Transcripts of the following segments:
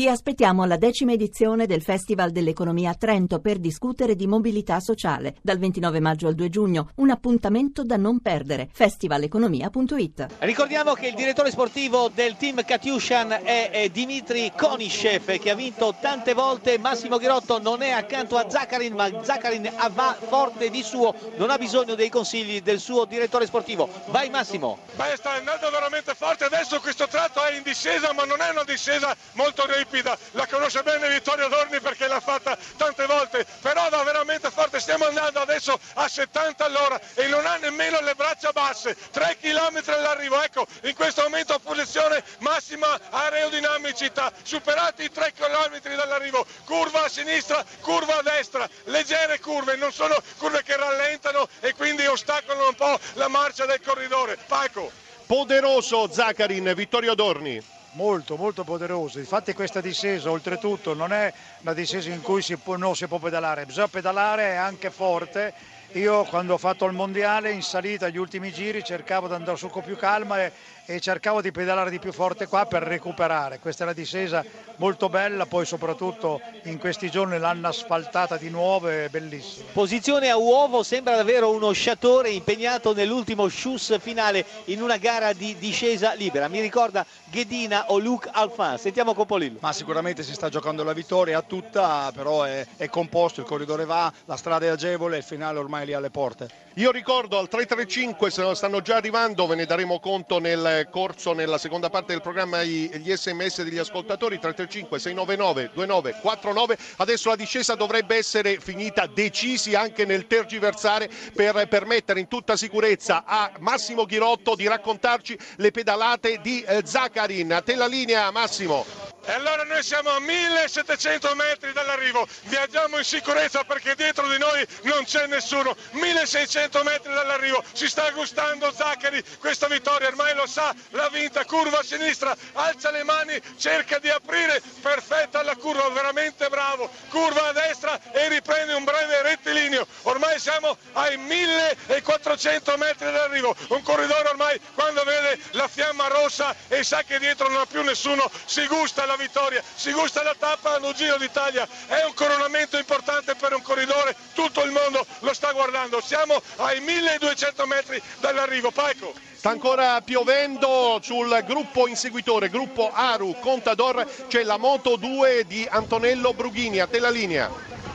Vi aspettiamo alla decima edizione del Festival dell'Economia a Trento per discutere di mobilità sociale dal 29 maggio al 2 giugno. Un appuntamento da non perdere. festivaleconomia.it. Ricordiamo che il direttore sportivo del team Katiushan è, Dimitri Konishev che ha vinto tante volte. Massimo Ghirotto non è accanto a Zaccarin, ma Zaccarin va forte di suo, non ha bisogno dei consigli del suo direttore sportivo. Vai Massimo. Beh, sta andando veramente forte. Adesso questo tratto è in discesa, ma non è una discesa molto ripida ripida, la conosce bene Vittorio Dorni perché l'ha fatta tante volte, però va veramente forte, stiamo andando adesso a 70 all'ora e non ha nemmeno le braccia basse, 3 km all'arrivo, ecco in questo momento a posizione massima aerodinamicità, superati i 3 km dall'arrivo, curva a sinistra, curva a destra, leggere curve, non sono curve che rallentano e quindi ostacolano un po' la marcia del corridore. Paco. Poderoso Zaccarin, Vittorio Dorni molto molto poderoso. Infatti questa discesa oltretutto non è una discesa in cui si può, non si può pedalare, bisogna pedalare anche forte. Io quando ho fatto il mondiale in salita agli ultimi giri cercavo di andare su con più calma e, e cercavo di pedalare di più forte qua per recuperare. Questa è una discesa molto bella, poi soprattutto in questi giorni l'hanno asfaltata di nuovo, è bellissima. Posizione a uovo, sembra davvero uno sciatore impegnato nell'ultimo scius finale in una gara di discesa libera. Mi ricorda Ghedina o Luke Alfan. Sentiamo Copolillo. Ma sicuramente si sta giocando la vittoria a tutta, però è, è composto, il corridore va, la strada è agevole, il finale ormai è lì alle porte. Io ricordo al 335 stanno già arrivando, ve ne daremo conto nel corso nella seconda parte del programma gli sms degli ascoltatori 335 699 2949 adesso la discesa dovrebbe essere finita decisi anche nel tergiversare per permettere in tutta sicurezza a Massimo Ghirotto di raccontarci le pedalate di eh, Zaccarin. A te la linea Massimo e allora noi siamo a 1700 metri dall'arrivo, viaggiamo in sicurezza perché dietro di noi non c'è nessuno. 1600 metri dall'arrivo, si sta gustando Zaccari questa vittoria, ormai lo sa, l'ha vinta, curva a sinistra, alza le mani, cerca di aprire, perfetta la curva, veramente bravo, curva a destra e riprende un breve rettilineo. Ormai siamo ai 1400 metri dall'arrivo, un corridore ormai quando vede la fiamma rossa e sa che dietro non ha più nessuno, si gusta la vittoria, si gusta la tappa allo Giro d'Italia, è un coronamento importante per un corridore, tutto il mondo lo sta guardando, siamo ai 1200 metri dall'arrivo, Paico. Sta ancora piovendo sul gruppo inseguitore, gruppo Aru Contador, c'è la Moto 2 di Antonello Brughini, a te la linea.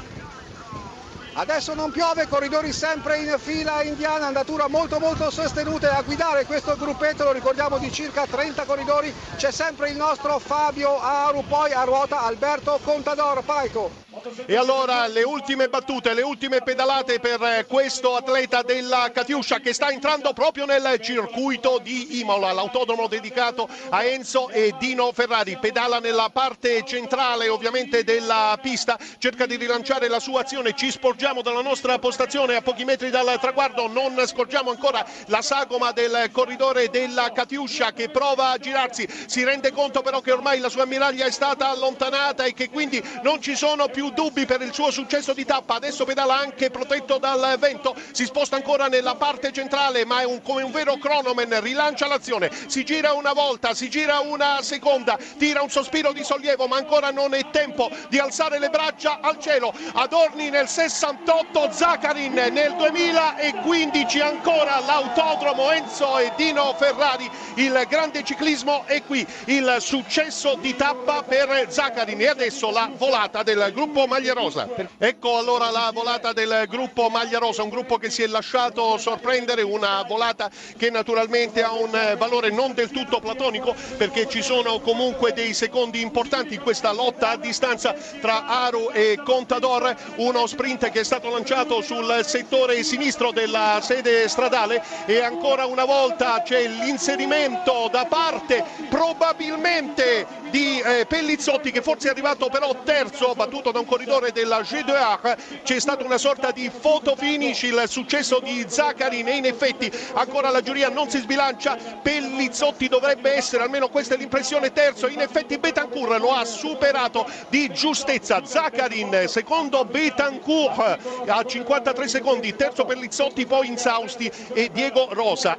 Adesso non piove, corridori sempre in fila indiana, andatura molto molto sostenute. A guidare questo gruppetto, lo ricordiamo di circa 30 corridori, c'è sempre il nostro Fabio Aru, poi a ruota Alberto Contador, Paico. E allora le ultime battute, le ultime pedalate per questo atleta della Catiuscia che sta entrando proprio nel circuito di Imola, l'autodromo dedicato a Enzo e Dino Ferrari. Pedala nella parte centrale ovviamente della pista, cerca di rilanciare la sua azione, ci sporgiamo dalla nostra postazione a pochi metri dal traguardo, non scorgiamo ancora la sagoma del corridore della Catiuscia che prova a girarsi, si rende conto però che ormai la sua ammiraglia è stata allontanata e che quindi non ci sono più dubbi per il suo successo di tappa, adesso pedala anche protetto dal vento, si sposta ancora nella parte centrale ma è un, come un vero cronoman, rilancia l'azione, si gira una volta, si gira una seconda, tira un sospiro di sollievo ma ancora non è tempo di alzare le braccia al cielo, Adorni nel 68, Zaccarin nel 2015 ancora l'autodromo Enzo e Dino Ferrari, il grande ciclismo è qui, il successo di tappa per Zaccarin e adesso la volata del gruppo Maglia Rosa. Ecco allora la volata del gruppo Maglia Rosa, un gruppo che si è lasciato sorprendere, una volata che naturalmente ha un valore non del tutto platonico perché ci sono comunque dei secondi importanti in questa lotta a distanza tra Aru e Contador, uno sprint che è stato lanciato sul settore sinistro della sede stradale e ancora una volta c'è l'inserimento da parte probabilmente di eh, Pellizzotti che forse è arrivato però terzo, battuto da un corridore della G2A c'è stata una sorta di photo finish il successo di Zaccarin e in effetti ancora la giuria non si sbilancia. Pellizzotti dovrebbe essere almeno questa è l'impressione terzo. In effetti Betancourt lo ha superato di giustezza. Zaccarin secondo Betancourt a 53 secondi. Terzo Pellizzotti poi Insausti e Diego Rosa